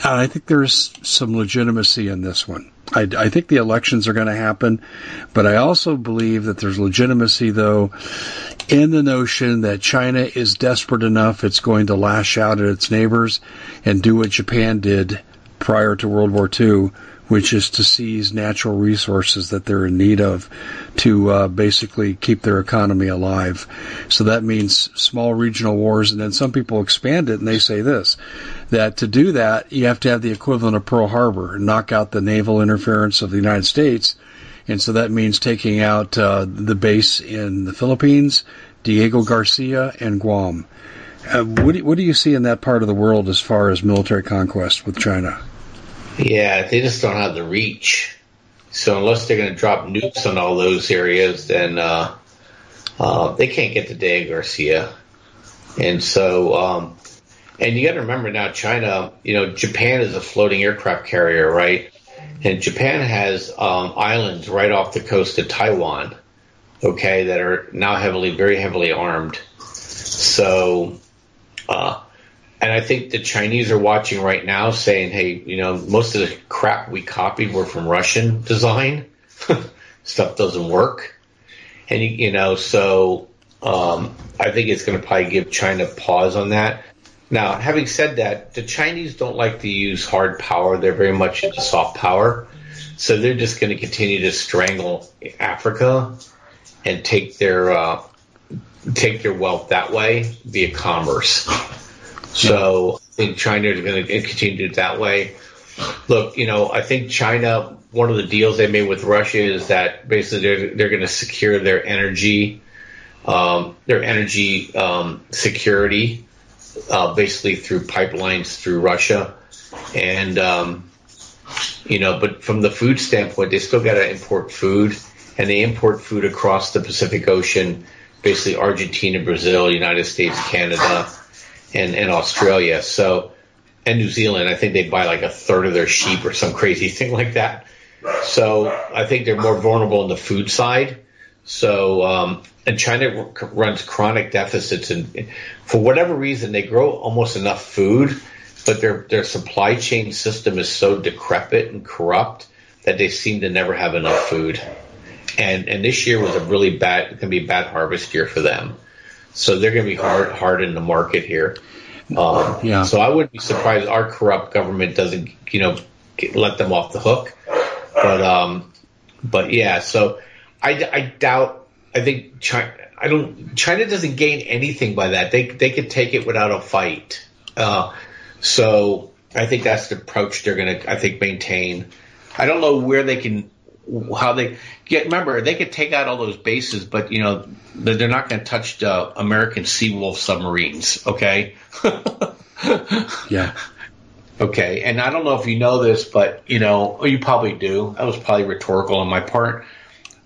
I think there's some legitimacy in this one. I, I think the elections are going to happen, but I also believe that there's legitimacy, though, in the notion that China is desperate enough it's going to lash out at its neighbors and do what Japan did prior to World War II, which is to seize natural resources that they're in need of to uh, basically keep their economy alive. So that means small regional wars, and then some people expand it and they say this that to do that, you have to have the equivalent of Pearl Harbor, knock out the naval interference of the United States. And so that means taking out uh, the base in the Philippines, Diego Garcia, and Guam. Uh, what, do, what do you see in that part of the world as far as military conquest with China? Yeah, they just don't have the reach. So unless they're going to drop nukes on all those areas, then uh, uh, they can't get to Diego Garcia. And so, um, and you got to remember now, China, you know, Japan is a floating aircraft carrier, right? And Japan has um, islands right off the coast of Taiwan, okay, that are now heavily, very heavily armed. So, uh, and I think the Chinese are watching right now saying, hey, you know, most of the crap we copied were from Russian design. (laughs) Stuff doesn't work. And, you know, so um, I think it's going to probably give China pause on that. Now, having said that, the Chinese don't like to use hard power. They're very much into soft power. So they're just going to continue to strangle Africa and take their uh, take their wealth that way via commerce. (laughs) So I think China is going to continue to do it that way. Look, you know, I think China, one of the deals they made with Russia is that basically they're, they're going to secure their energy, um, their energy um, security, uh, basically through pipelines through Russia. And, um, you know, but from the food standpoint, they still got to import food and they import food across the Pacific Ocean, basically Argentina, Brazil, United States, Canada and, and Australia. So, and New Zealand, I think they buy like a third of their sheep or some crazy (laughs) thing like that. So I think they're more vulnerable on the food side. So, um, and China runs chronic deficits and for whatever reason, they grow almost enough food, but their, their supply chain system is so decrepit and corrupt that they seem to never have enough food. And, and this year was a really bad, going to be a bad harvest year for them. So they're going to be hard hard in the market here. Um, yeah. So I wouldn't be surprised our corrupt government doesn't, you know, get, let them off the hook. But um, but yeah. So I, I doubt. I think China. I don't. China doesn't gain anything by that. They they could take it without a fight. Uh, so I think that's the approach they're going to. I think maintain. I don't know where they can how they get. Remember, they could take out all those bases, but you know they're not going to touch the American Seawolf submarines. Okay. yeah. (laughs) Okay, and I don't know if you know this, but you know, oh, you probably do. That was probably rhetorical on my part.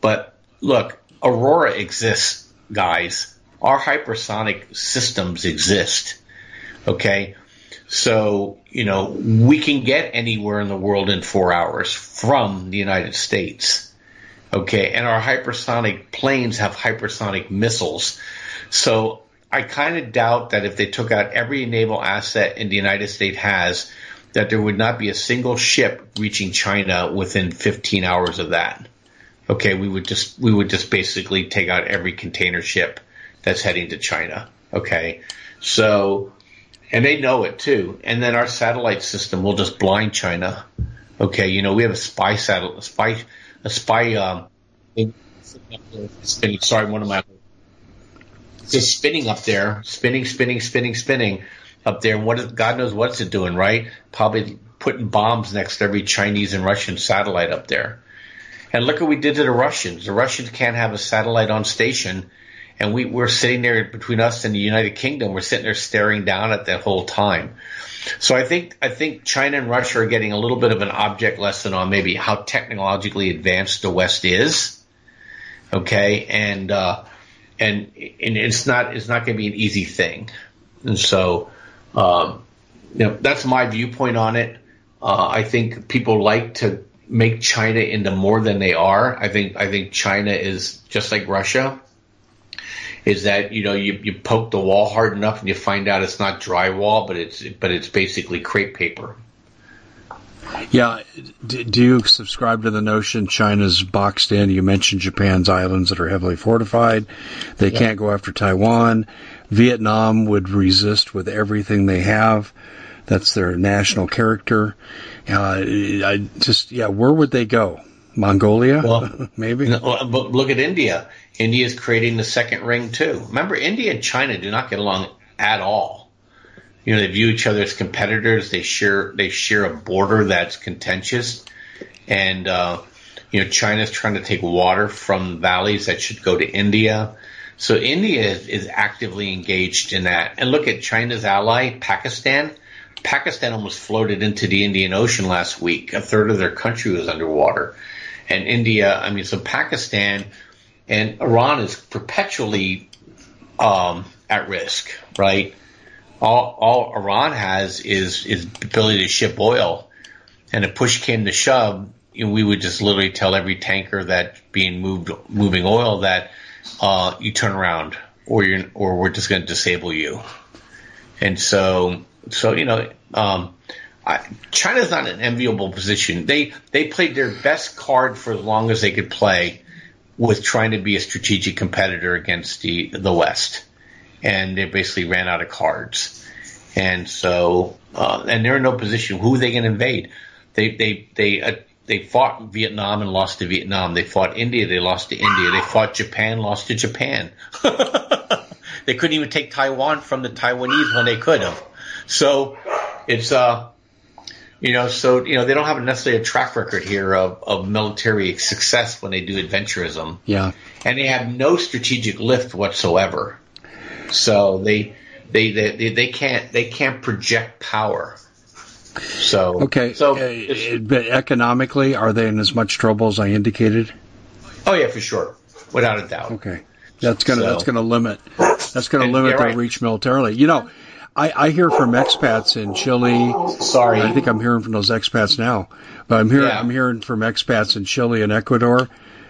But look, Aurora exists, guys. Our hypersonic systems exist. Okay. So, you know, we can get anywhere in the world in four hours from the United States. Okay. And our hypersonic planes have hypersonic missiles. So I kind of doubt that if they took out every naval asset in the United States has, that there would not be a single ship reaching China within 15 hours of that. Okay. We would just, we would just basically take out every container ship that's heading to China. Okay. So, and they know it too. And then our satellite system will just blind China. Okay, you know we have a spy satellite, a spy, a spy um, spinning. Sorry, one of my just spinning up there, spinning, spinning, spinning, spinning up there. And what is, God knows what's it doing, right? Probably putting bombs next to every Chinese and Russian satellite up there. And look what we did to the Russians. The Russians can't have a satellite on station and we we're sitting there between us and the United Kingdom. We're sitting there staring down at that whole time. So I think I think China and Russia are getting a little bit of an object lesson on maybe how technologically advanced the West is. Okay, and uh, and and it's not it's not going to be an easy thing, and so um, you know that's my viewpoint on it. Uh, I think people like to make China into more than they are. I think I think China is just like Russia. Is that you know you, you poke the wall hard enough and you find out it's not drywall, but it's but it's basically crepe paper. Yeah, do you subscribe to the notion China's boxed in? You mentioned Japan's islands that are heavily fortified. They yeah. can't go after Taiwan. Vietnam would resist with everything they have. That's their national character. Uh, I just, yeah, where would they go? Mongolia? Well, (laughs) maybe. No, but look at India. India is creating the second ring too. Remember, India and China do not get along at all. You know, they view each other as competitors. They share they share a border that's contentious, and uh, you know, China's trying to take water from valleys that should go to India. So India is, is actively engaged in that. And look at China's ally, Pakistan. Pakistan almost floated into the Indian Ocean last week. A third of their country was underwater. And India, I mean, so Pakistan and Iran is perpetually um, at risk, right? All, all Iran has is is ability to ship oil, and if push came to shove, you know, we would just literally tell every tanker that being moved moving oil that uh, you turn around, or you're or we're just going to disable you. And so so you know, um, I, China's not an enviable position. They they played their best card for as long as they could play with trying to be a strategic competitor against the the West, and they basically ran out of cards. And so, uh, and they're in no position. Who are they going to invade? They they they uh, they fought Vietnam and lost to Vietnam. They fought India. They lost to India. They fought Japan. Lost to Japan. (laughs) they couldn't even take Taiwan from the Taiwanese when they could have. So it's uh, you know, so you know they don't have necessarily a track record here of, of military success when they do adventurism. Yeah, and they have no strategic lift whatsoever. So they they they, they can't they can't project power. So okay, so uh, but economically, are they in as much trouble as I indicated? Oh yeah, for sure, without a doubt. Okay, that's gonna so. that's gonna limit that's gonna limit their right. reach militarily. You know, I, I hear from expats in Chile. Sorry, I think I'm hearing from those expats now, but I'm hearing yeah. I'm hearing from expats in Chile and Ecuador.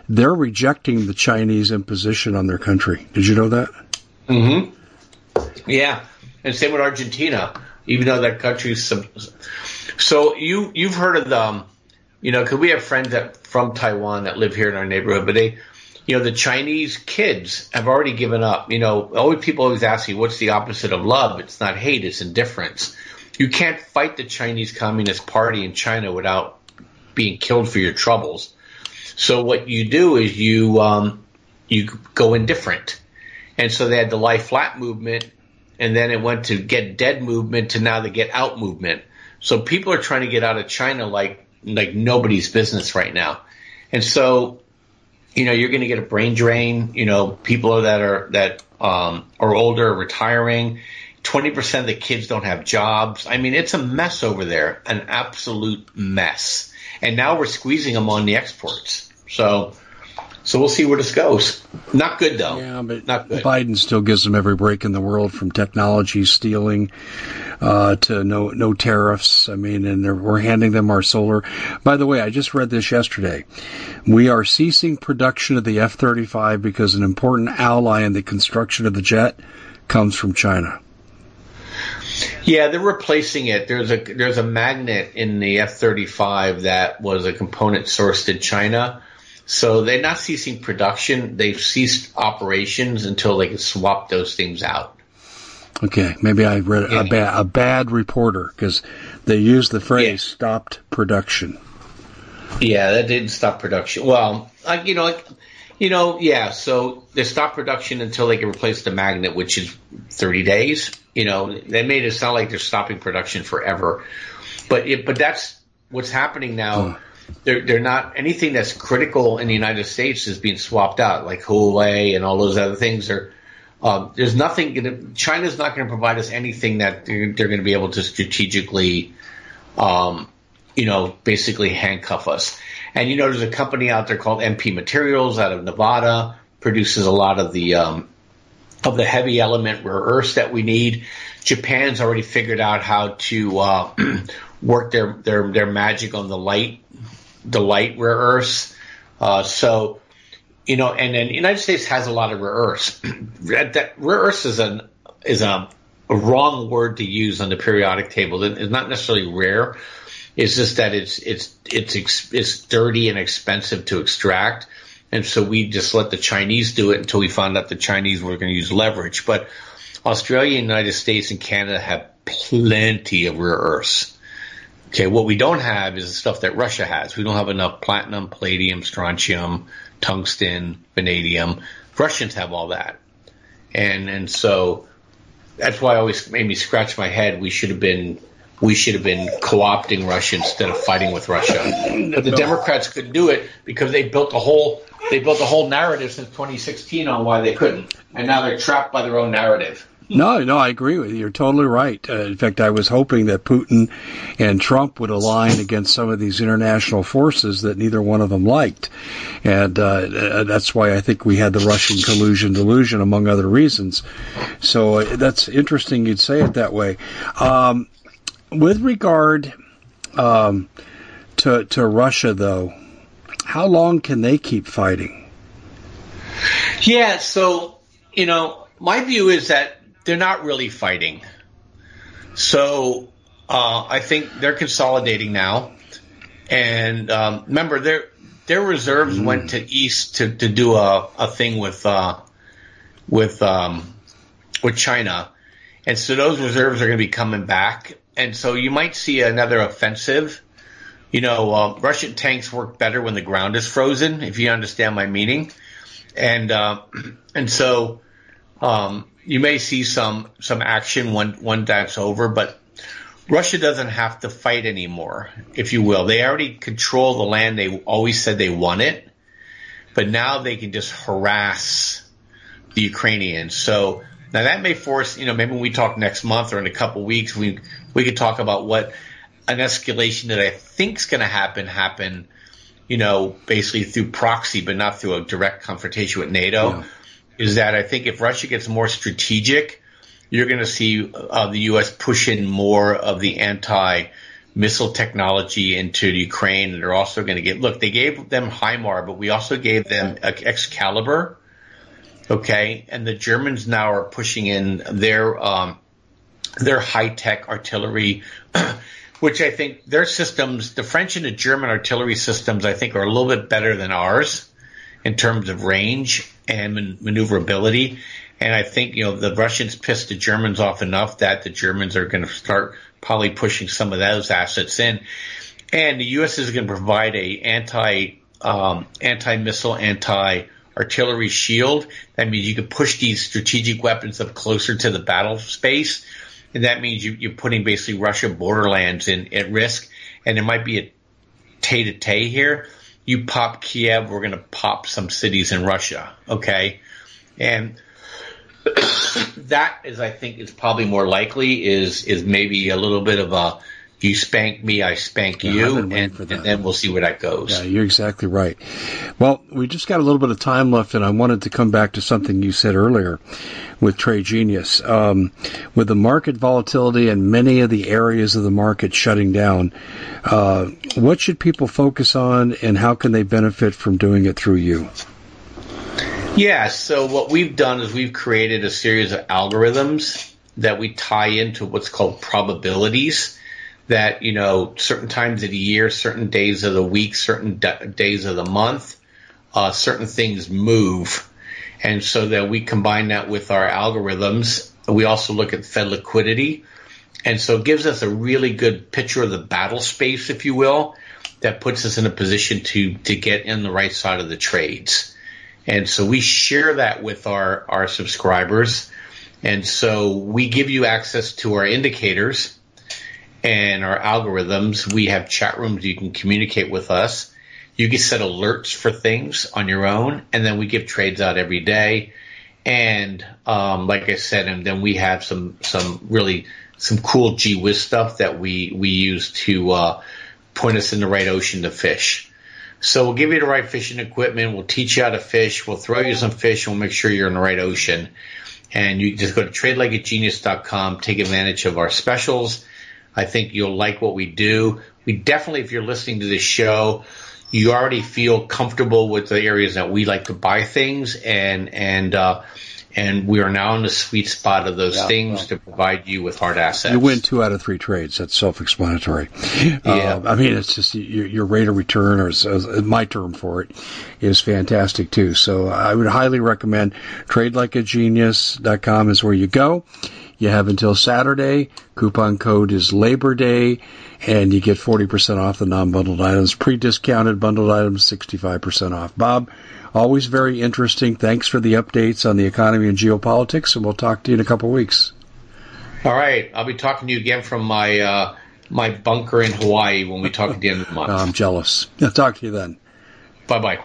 They're rejecting the Chinese imposition on their country. Did you know that? Mm-hmm. Yeah, and same with Argentina. Even though that country's some, so you you've heard of them, you know, because we have friends that from Taiwan that live here in our neighborhood, but they you know, the Chinese kids have already given up. You know, always people always ask you, what's the opposite of love? It's not hate, it's indifference. You can't fight the Chinese Communist Party in China without being killed for your troubles. So what you do is you um, you go indifferent, and so they had the Lie Flat movement, and then it went to Get Dead movement to now the Get Out movement. So people are trying to get out of China like like nobody's business right now, and so you know, you're going to get a brain drain. You know, people that are that um, are older, retiring. Twenty percent of the kids don't have jobs. I mean, it's a mess over there, an absolute mess. And now we're squeezing them on the exports. So, so we'll see where this goes. Not good though. Yeah, but Not good. Biden still gives them every break in the world from technology stealing uh, to no no tariffs. I mean, and we're handing them our solar. By the way, I just read this yesterday. We are ceasing production of the F-35 because an important ally in the construction of the jet comes from China. Yeah, they're replacing it. There's a there's a magnet in the F-35 that was a component sourced in China. So they're not ceasing production. They've ceased operations until they can swap those things out. Okay, maybe I read yeah. a bad a bad reporter because they used the phrase yeah. "stopped production." Yeah, that didn't stop production. Well, like you know, like you know, yeah. So they stopped production until they can replace the magnet, which is thirty days. You know, they made it sound like they're stopping production forever, but it, but that's what's happening now. They're they're not anything that's critical in the United States is being swapped out, like Huawei and all those other things are. Um, there's nothing. China's not going to provide us anything that they're, they're going to be able to strategically, um, you know, basically handcuff us. And you know, there's a company out there called MP Materials out of Nevada, produces a lot of the um, of the heavy element rare earths that we need. Japan's already figured out how to uh, (clears throat) work their, their their magic on the light the light rare earths. Uh, so, you know, and then the United States has a lot of rare earths. (clears throat) that rare earths is an is a, a, wrong word to use on the periodic table. It's not necessarily rare. It's just that it's it's it's it's dirty and expensive to extract. And so we just let the Chinese do it until we found out the Chinese were going to use leverage. But Australia, United States, and Canada have plenty of rare earths. Okay, what we don't have is the stuff that Russia has. We don't have enough platinum, palladium, strontium, tungsten, vanadium. Russians have all that. And and so that's why I always made me scratch my head. We should have been we should have been co-opting Russia instead of fighting with Russia. But the Democrats couldn't do it because they built a whole they built a whole narrative since 2016 on why they couldn't, and now they're trapped by their own narrative. No, no, I agree with you. You're totally right. Uh, in fact, I was hoping that Putin and Trump would align against some of these international forces that neither one of them liked. And uh, uh that's why I think we had the Russian collusion delusion, among other reasons. So uh, that's interesting you'd say it that way. Um, with regard um, to, to Russia, though, how long can they keep fighting? Yeah, so, you know, my view is that they're not really fighting. So uh, I think they're consolidating now. And um, remember, their their reserves mm. went to east to, to do a, a thing with uh, with um, with China, and so those reserves are going to be coming back. And so you might see another offensive. You know, uh, Russian tanks work better when the ground is frozen, if you understand my meaning. And uh, (clears throat) and so um, you may see some some action when when that's over, but Russia doesn't have to fight anymore, if you will. They already control the land they always said they want it, but now they can just harass the Ukrainians. So now that may force, you know, maybe when we talk next month or in a couple weeks, we we could talk about what an escalation that I think is going to happen happen, you know, basically through proxy, but not through a direct confrontation with NATO. Yeah is that I think if Russia gets more strategic, you're going to see uh, the U.S. push in more of the anti missile technology into Ukraine. And they're also going to get, look, they gave them HIMAR, but we also gave them Excalibur. Okay. And the Germans now are pushing in their, um, their high tech artillery, (clears throat) which I think their systems, the French and the German artillery systems, I think are a little bit better than ours in terms of range and man- maneuverability. And I think, you know, the Russians pissed the Germans off enough that the Germans are going to start probably pushing some of those assets in. And the U.S. is going to provide a anti, um, anti-missile, anti-artillery shield. That means you can push these strategic weapons up closer to the battle space. And that means you, are putting basically Russia borderlands in at risk. And there might be a tay to tay here you pop Kiev, we're going to pop some cities in Russia. Okay. And (coughs) that is, I think, is probably more likely is, is maybe a little bit of a, you spank me, I spank yeah, you, and, and, then we'll see where that goes. Yeah, you're exactly right. Well, we just got a little bit of time left, and I wanted to come back to something you said earlier with Trade Genius. Um, with the market volatility and many of the areas of the market shutting down, uh, what should people focus on, and how can they benefit from doing it through you? Yeah, so what we've done is we've created a series of algorithms that we tie into what's called probabilities that, you know, certain times of the year, certain days of the week, certain d- days of the month, uh, certain things move. And so that we combine that with our algorithms. We also look at Fed liquidity. And so it gives us a really good picture of the battle space, if you will, that puts us in a position to, to get in the right side of the trades. And so we share that with our, our subscribers. And so we give you access to our indicators and our algorithms. We have chat rooms you can communicate with us. You can set alerts for things on your own, and then we give trades out every day. And um, like I said, and then we have some some really some cool gee whiz stuff that we we use to uh, point us in the right ocean to fish. So we'll give you the right fishing equipment. We'll teach you how to fish. We'll throw you some fish. We'll make sure you're in the right ocean. And you just go to tradelikeagenius.com. Take advantage of our specials. I think you'll like what we do. We definitely, if you're listening to this show, you already feel comfortable with the areas that we like to buy things and, and, uh, and we are now in the sweet spot of those yeah, things well, to provide you with hard assets. You win two out of three trades. That's self-explanatory. Yeah. Uh, I mean, it's just your, your, rate of return, or my term for it, is fantastic too. So I would highly recommend TradeLikeAGenius.com is where you go. You have until Saturday. Coupon code is Labor Day, and you get 40% off the non-bundled items. Pre-discounted bundled items, 65% off. Bob, Always very interesting. Thanks for the updates on the economy and geopolitics, and we'll talk to you in a couple of weeks. All right. I'll be talking to you again from my uh, my bunker in Hawaii when we talk at the end of the month. (laughs) I'm jealous. I'll talk to you then. Bye bye.